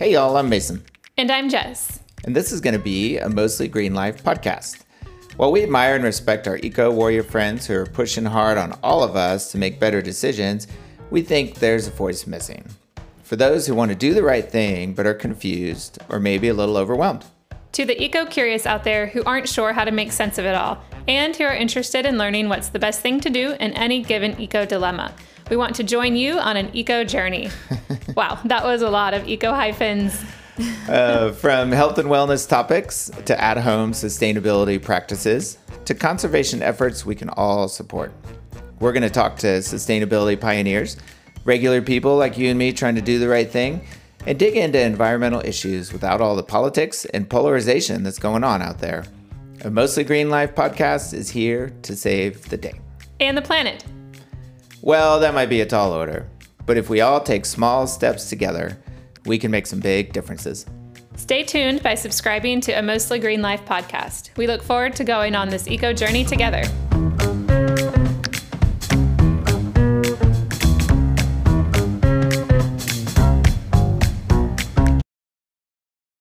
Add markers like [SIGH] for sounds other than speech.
Hey, y'all, I'm Mason. And I'm Jess. And this is going to be a Mostly Green Life podcast. While we admire and respect our eco warrior friends who are pushing hard on all of us to make better decisions, we think there's a voice missing. For those who want to do the right thing but are confused or maybe a little overwhelmed. To the eco curious out there who aren't sure how to make sense of it all and who are interested in learning what's the best thing to do in any given eco dilemma. We want to join you on an eco journey. [LAUGHS] wow, that was a lot of eco hyphens. uh, from health and wellness topics to at home sustainability practices to conservation efforts we can all support. We're going to talk to sustainability pioneers, regular people like you and me trying to do the right thing, and dig into environmental issues without all the politics and polarization that's going on out there. A Mostly Green Life podcast is here to save the day. And the planet. Well, that might be a tall order, but if we all take small steps together, we can make some big differences. Stay tuned by subscribing to a Mostly Green Life podcast. We look forward to going on this eco journey together.